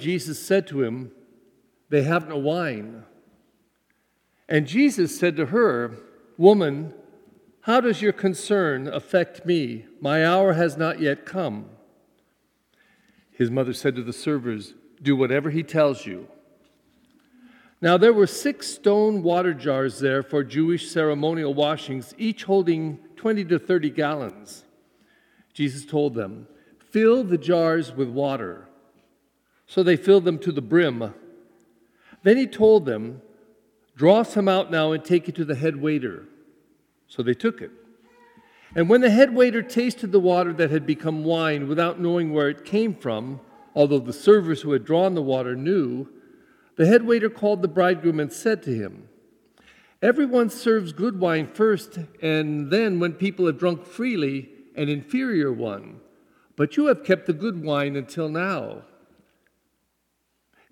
Jesus said to him, They have no wine. And Jesus said to her, Woman, how does your concern affect me? My hour has not yet come. His mother said to the servers, Do whatever he tells you. Now there were six stone water jars there for Jewish ceremonial washings, each holding 20 to 30 gallons. Jesus told them, Fill the jars with water. So they filled them to the brim. Then he told them, Draw some out now and take it to the head waiter. So they took it. And when the head waiter tasted the water that had become wine without knowing where it came from, although the servers who had drawn the water knew, the head waiter called the bridegroom and said to him, Everyone serves good wine first, and then, when people have drunk freely, an inferior one. But you have kept the good wine until now.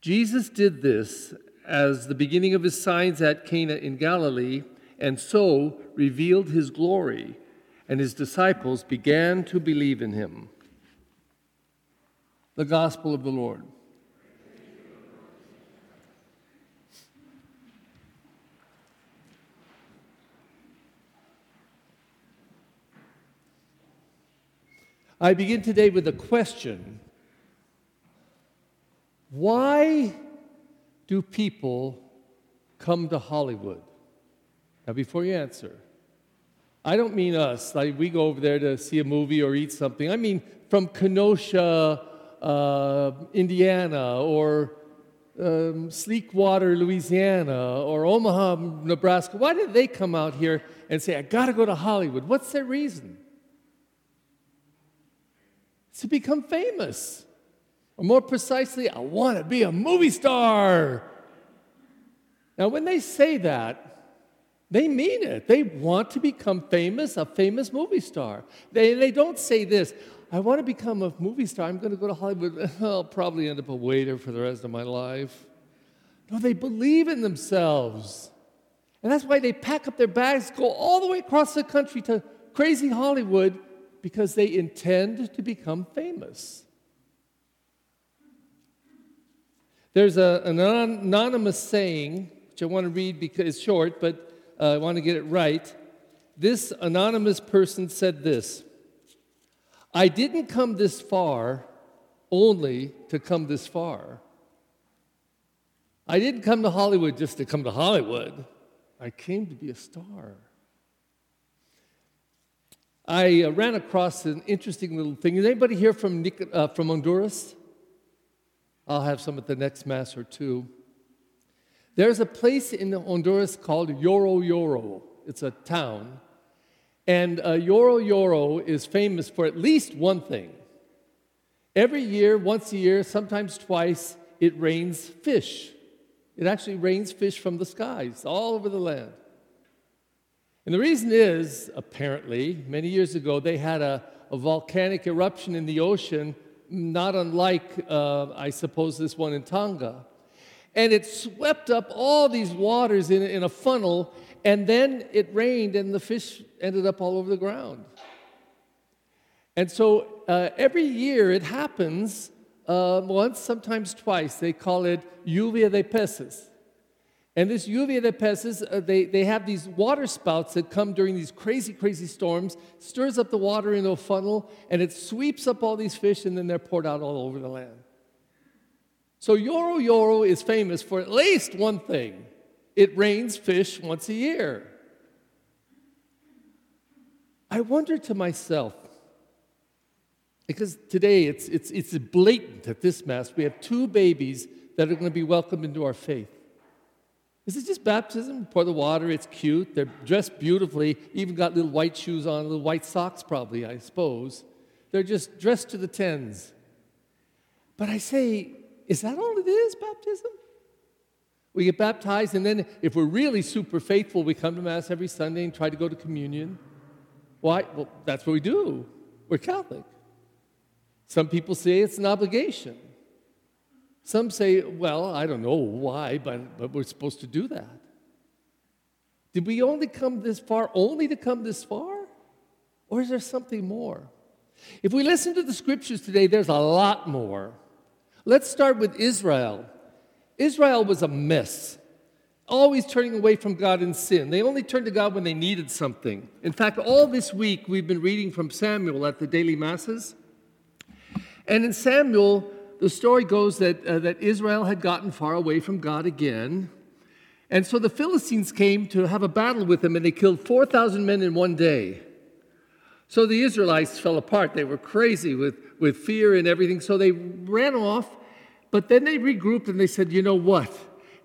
Jesus did this as the beginning of his signs at Cana in Galilee, and so revealed his glory, and his disciples began to believe in him. The Gospel of the Lord. I begin today with a question Why do people come to Hollywood? Now, before you answer, I don't mean us, like we go over there to see a movie or eat something. I mean from Kenosha, uh, Indiana, or um, Sleekwater, Louisiana, or Omaha, Nebraska. Why did they come out here and say, I got to go to Hollywood? What's their reason? to become famous. Or more precisely, I want to be a movie star. Now, when they say that, they mean it. They want to become famous, a famous movie star. They, they don't say this I want to become a movie star. I'm going to go to Hollywood. I'll probably end up a waiter for the rest of my life. No, they believe in themselves. And that's why they pack up their bags, go all the way across the country to crazy Hollywood because they intend to become famous. There's a, an anonymous saying, which I want to read because it's short, but uh, I want to get it right. This anonymous person said this I didn't come this far only to come this far. I didn't come to Hollywood just to come to Hollywood. I came to be a star. I uh, ran across an interesting little thing. Is anybody here from, Nic- uh, from Honduras? I'll have some at the next Mass or two. There's a place in Honduras called Yoro Yoro. It's a town. And uh, Yoro Yoro is famous for at least one thing. Every year, once a year, sometimes twice, it rains fish. It actually rains fish from the skies all over the land. And the reason is, apparently, many years ago, they had a, a volcanic eruption in the ocean, not unlike, uh, I suppose, this one in Tonga. And it swept up all these waters in, in a funnel, and then it rained, and the fish ended up all over the ground. And so uh, every year it happens uh, once, sometimes twice. They call it lluvia de peces. And this lluvia de peces, uh, they, they have these water spouts that come during these crazy, crazy storms, stirs up the water into a funnel, and it sweeps up all these fish, and then they're poured out all over the land. So Yoro Yoro is famous for at least one thing it rains fish once a year. I wonder to myself, because today it's, it's, it's blatant at this Mass, we have two babies that are going to be welcomed into our faith. Is it just baptism? Pour the water, it's cute. They're dressed beautifully, even got little white shoes on, little white socks, probably, I suppose. They're just dressed to the tens. But I say, is that all it is, baptism? We get baptized, and then if we're really super faithful, we come to Mass every Sunday and try to go to communion. Why? Well, that's what we do. We're Catholic. Some people say it's an obligation. Some say, well, I don't know why, but, but we're supposed to do that. Did we only come this far only to come this far? Or is there something more? If we listen to the scriptures today, there's a lot more. Let's start with Israel. Israel was a mess, always turning away from God in sin. They only turned to God when they needed something. In fact, all this week we've been reading from Samuel at the daily masses. And in Samuel, the story goes that, uh, that Israel had gotten far away from God again. And so the Philistines came to have a battle with them, and they killed 4,000 men in one day. So the Israelites fell apart. They were crazy with, with fear and everything. So they ran off but then they regrouped and they said, you know what?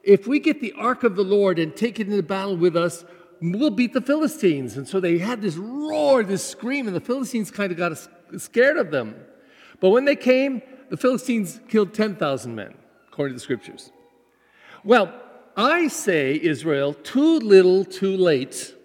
If we get the ark of the Lord and take it into battle with us, we'll beat the Philistines. And so they had this roar, this scream, and the Philistines kind of got scared of them. But when they came, the Philistines killed 10,000 men, according to the scriptures. Well, I say, Israel, too little, too late.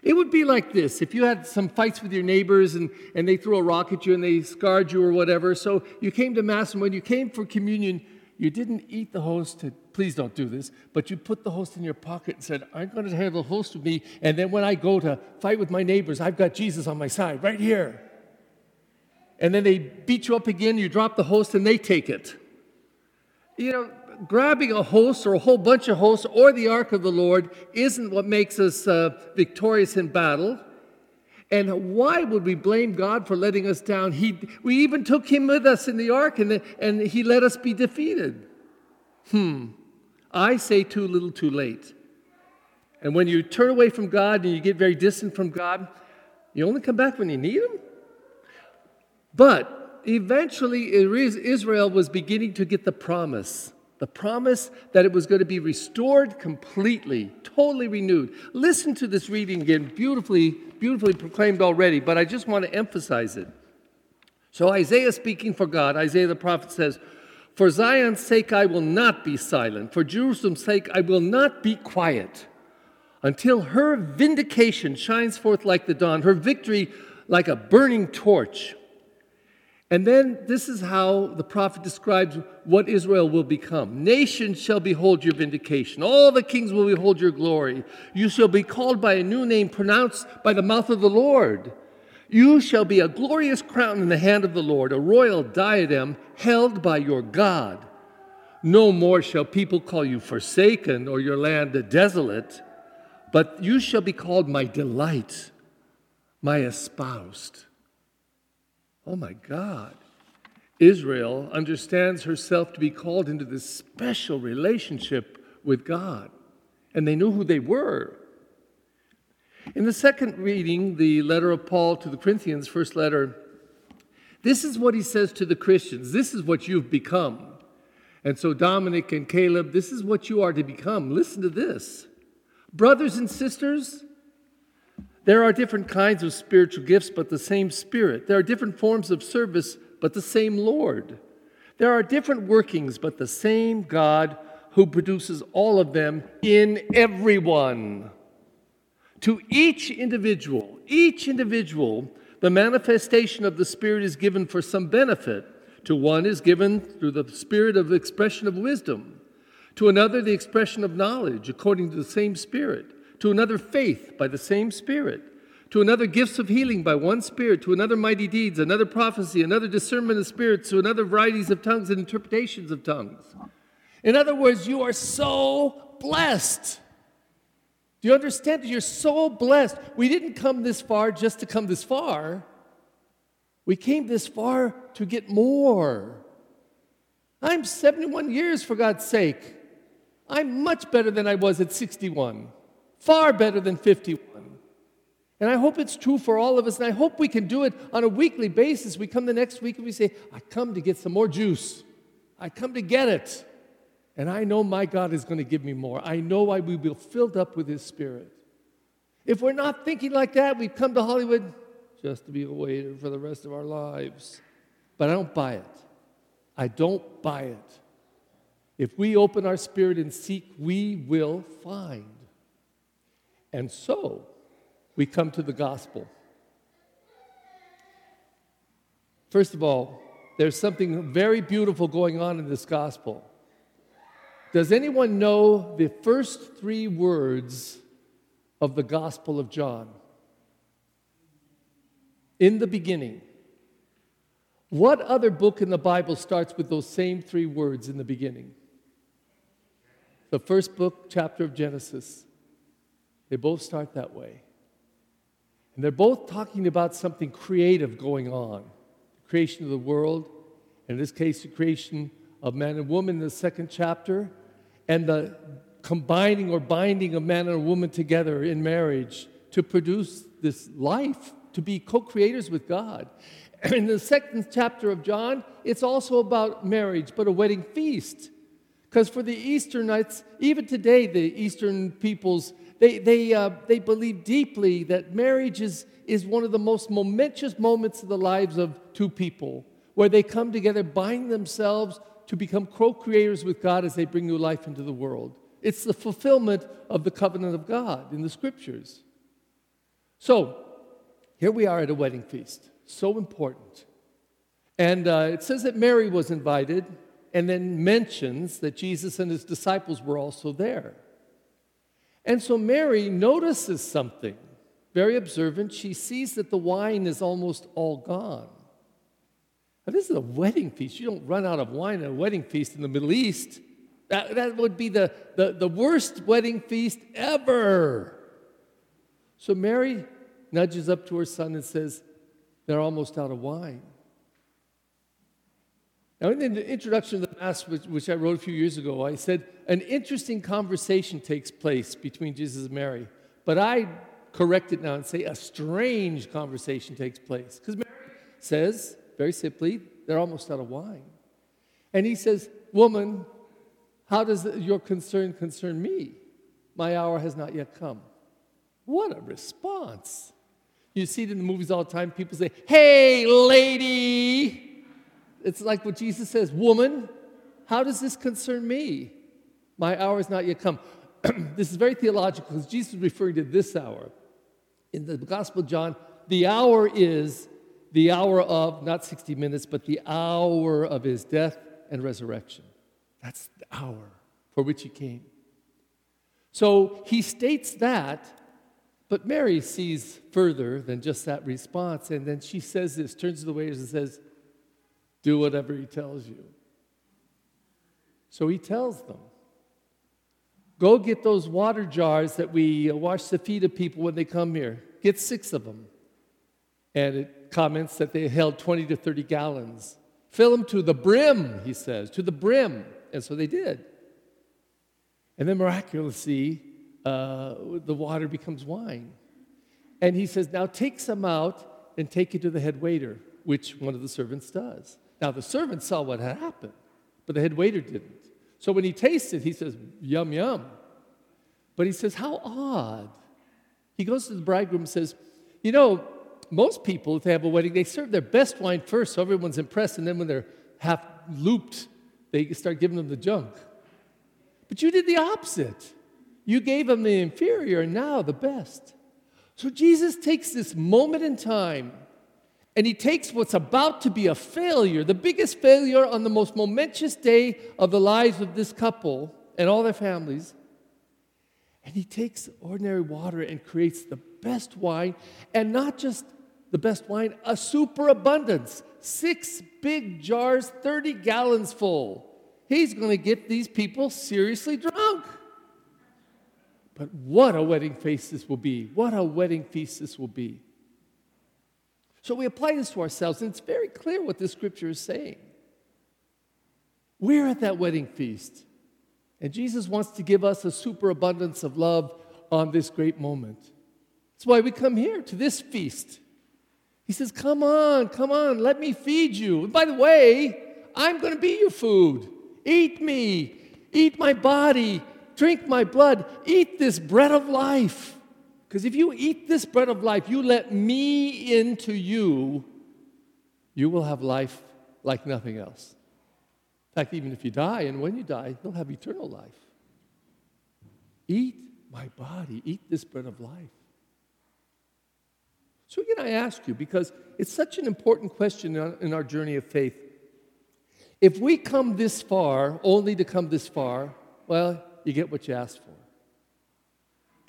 It would be like this if you had some fights with your neighbors and, and they threw a rock at you and they scarred you or whatever. So you came to Mass, and when you came for communion, you didn't eat the host. To, please don't do this, but you put the host in your pocket and said, I'm going to have the host with me. And then when I go to fight with my neighbors, I've got Jesus on my side right here. And then they beat you up again, you drop the host, and they take it. You know, grabbing a host or a whole bunch of hosts or the ark of the Lord isn't what makes us uh, victorious in battle. And why would we blame God for letting us down? He, we even took him with us in the ark and, and he let us be defeated. Hmm. I say too little, too late. And when you turn away from God and you get very distant from God, you only come back when you need him. But eventually, Israel was beginning to get the promise the promise that it was going to be restored completely, totally renewed. Listen to this reading again, beautifully, beautifully proclaimed already, but I just want to emphasize it. So, Isaiah speaking for God, Isaiah the prophet says, For Zion's sake I will not be silent, for Jerusalem's sake I will not be quiet, until her vindication shines forth like the dawn, her victory like a burning torch. And then this is how the prophet describes what Israel will become. Nations shall behold your vindication. All the kings will behold your glory. You shall be called by a new name pronounced by the mouth of the Lord. You shall be a glorious crown in the hand of the Lord, a royal diadem held by your God. No more shall people call you forsaken or your land desolate, but you shall be called my delight, my espoused. Oh my God. Israel understands herself to be called into this special relationship with God, and they knew who they were. In the second reading, the letter of Paul to the Corinthians, first letter, this is what he says to the Christians. This is what you've become. And so, Dominic and Caleb, this is what you are to become. Listen to this. Brothers and sisters, there are different kinds of spiritual gifts, but the same Spirit. There are different forms of service, but the same Lord. There are different workings, but the same God who produces all of them in everyone. To each individual, each individual, the manifestation of the Spirit is given for some benefit. To one is given through the spirit of expression of wisdom, to another, the expression of knowledge according to the same Spirit to another faith by the same Spirit, to another gifts of healing by one Spirit, to another mighty deeds, another prophecy, another discernment of spirits, to another varieties of tongues and interpretations of tongues. In other words, you are so blessed. Do you understand you're so blessed? We didn't come this far just to come this far. We came this far to get more. I'm 71 years, for God's sake. I'm much better than I was at 61. Far better than 51. And I hope it's true for all of us, and I hope we can do it on a weekly basis. We come the next week and we say, I come to get some more juice. I come to get it. And I know my God is going to give me more. I know I will be filled up with His Spirit. If we're not thinking like that, we've come to Hollywood just to be a waiter for the rest of our lives. But I don't buy it. I don't buy it. If we open our spirit and seek, we will find. And so we come to the gospel. First of all, there's something very beautiful going on in this gospel. Does anyone know the first three words of the Gospel of John? In the beginning. What other book in the Bible starts with those same three words in the beginning? The first book, chapter of Genesis. They both start that way. And they're both talking about something creative going on the creation of the world, and in this case, the creation of man and woman in the second chapter, and the combining or binding of man and a woman together in marriage to produce this life, to be co creators with God. In the second chapter of John, it's also about marriage, but a wedding feast. Because for the Easternites, even today, the Eastern peoples, they, they, uh, they believe deeply that marriage is, is one of the most momentous moments of the lives of two people, where they come together, bind themselves to become co creators with God as they bring new life into the world. It's the fulfillment of the covenant of God in the scriptures. So, here we are at a wedding feast. So important. And uh, it says that Mary was invited, and then mentions that Jesus and his disciples were also there. And so Mary notices something. Very observant, she sees that the wine is almost all gone. Now, this is a wedding feast. You don't run out of wine at a wedding feast in the Middle East. That, that would be the, the, the worst wedding feast ever. So Mary nudges up to her son and says, They're almost out of wine. Now, in the introduction of the Mass, which, which I wrote a few years ago, I said an interesting conversation takes place between Jesus and Mary. But I correct it now and say a strange conversation takes place. Because Mary says, very simply, they're almost out of wine. And he says, Woman, how does your concern concern me? My hour has not yet come. What a response. You see it in the movies all the time. People say, Hey, lady. It's like what Jesus says Woman, how does this concern me? My hour is not yet come. this is very theological because Jesus is referring to this hour. In the Gospel of John, the hour is the hour of, not 60 minutes, but the hour of his death and resurrection. That's the hour for which he came. So he states that, but Mary sees further than just that response. And then she says this, turns to the waiters and says, Do whatever he tells you. So he tells them, Go get those water jars that we wash the feet of people when they come here. Get six of them. And it comments that they held 20 to 30 gallons. Fill them to the brim, he says, to the brim. And so they did. And then miraculously, uh, the water becomes wine. And he says, Now take some out and take it to the head waiter, which one of the servants does. Now the servant saw what had happened, but the head waiter didn't. So when he tasted, he says, Yum, yum. But he says, How odd. He goes to the bridegroom and says, You know, most people, if they have a wedding, they serve their best wine first so everyone's impressed, and then when they're half looped, they start giving them the junk. But you did the opposite. You gave them the inferior, and now the best. So Jesus takes this moment in time and he takes what's about to be a failure, the biggest failure on the most momentous day of the lives of this couple and all their families, and he takes ordinary water and creates the best wine, and not just the best wine, a superabundance. Six big jars, 30 gallons full. He's going to get these people seriously drunk. But what a wedding feast this will be. What a wedding feast this will be. So we apply this to ourselves, and it's very clear what this scripture is saying. We're at that wedding feast, and Jesus wants to give us a superabundance of love on this great moment. That's why we come here to this feast. He says, Come on, come on, let me feed you. And by the way, I'm going to be your food. Eat me, eat my body, drink my blood, eat this bread of life. Because if you eat this bread of life, you let me into you, you will have life like nothing else. In fact, even if you die, and when you die, you'll have eternal life. Eat my body, eat this bread of life. So, again, I ask you, because it's such an important question in our journey of faith. If we come this far only to come this far, well, you get what you asked for.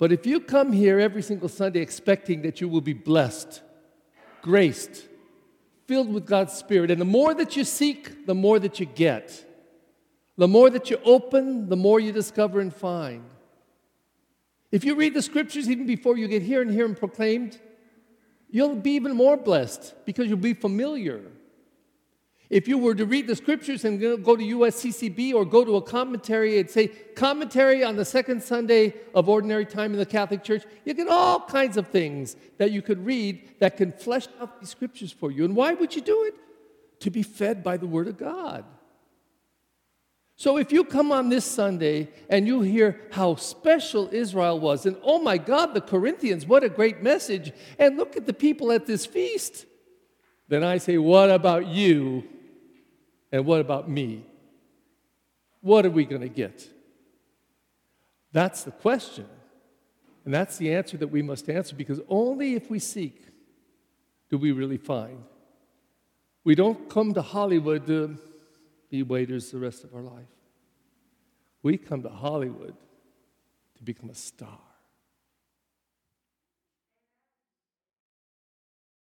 But if you come here every single Sunday expecting that you will be blessed, graced, filled with God's Spirit. And the more that you seek, the more that you get. The more that you open, the more you discover and find. If you read the scriptures even before you get here and hear them proclaimed, you'll be even more blessed because you'll be familiar. If you were to read the scriptures and go to USCCB or go to a commentary and say, commentary on the second Sunday of ordinary time in the Catholic Church, you get all kinds of things that you could read that can flesh out these scriptures for you. And why would you do it? To be fed by the Word of God. So if you come on this Sunday and you hear how special Israel was, and oh my God, the Corinthians, what a great message, and look at the people at this feast, then I say, what about you? And what about me? What are we going to get? That's the question. And that's the answer that we must answer because only if we seek do we really find. We don't come to Hollywood to be waiters the rest of our life. We come to Hollywood to become a star.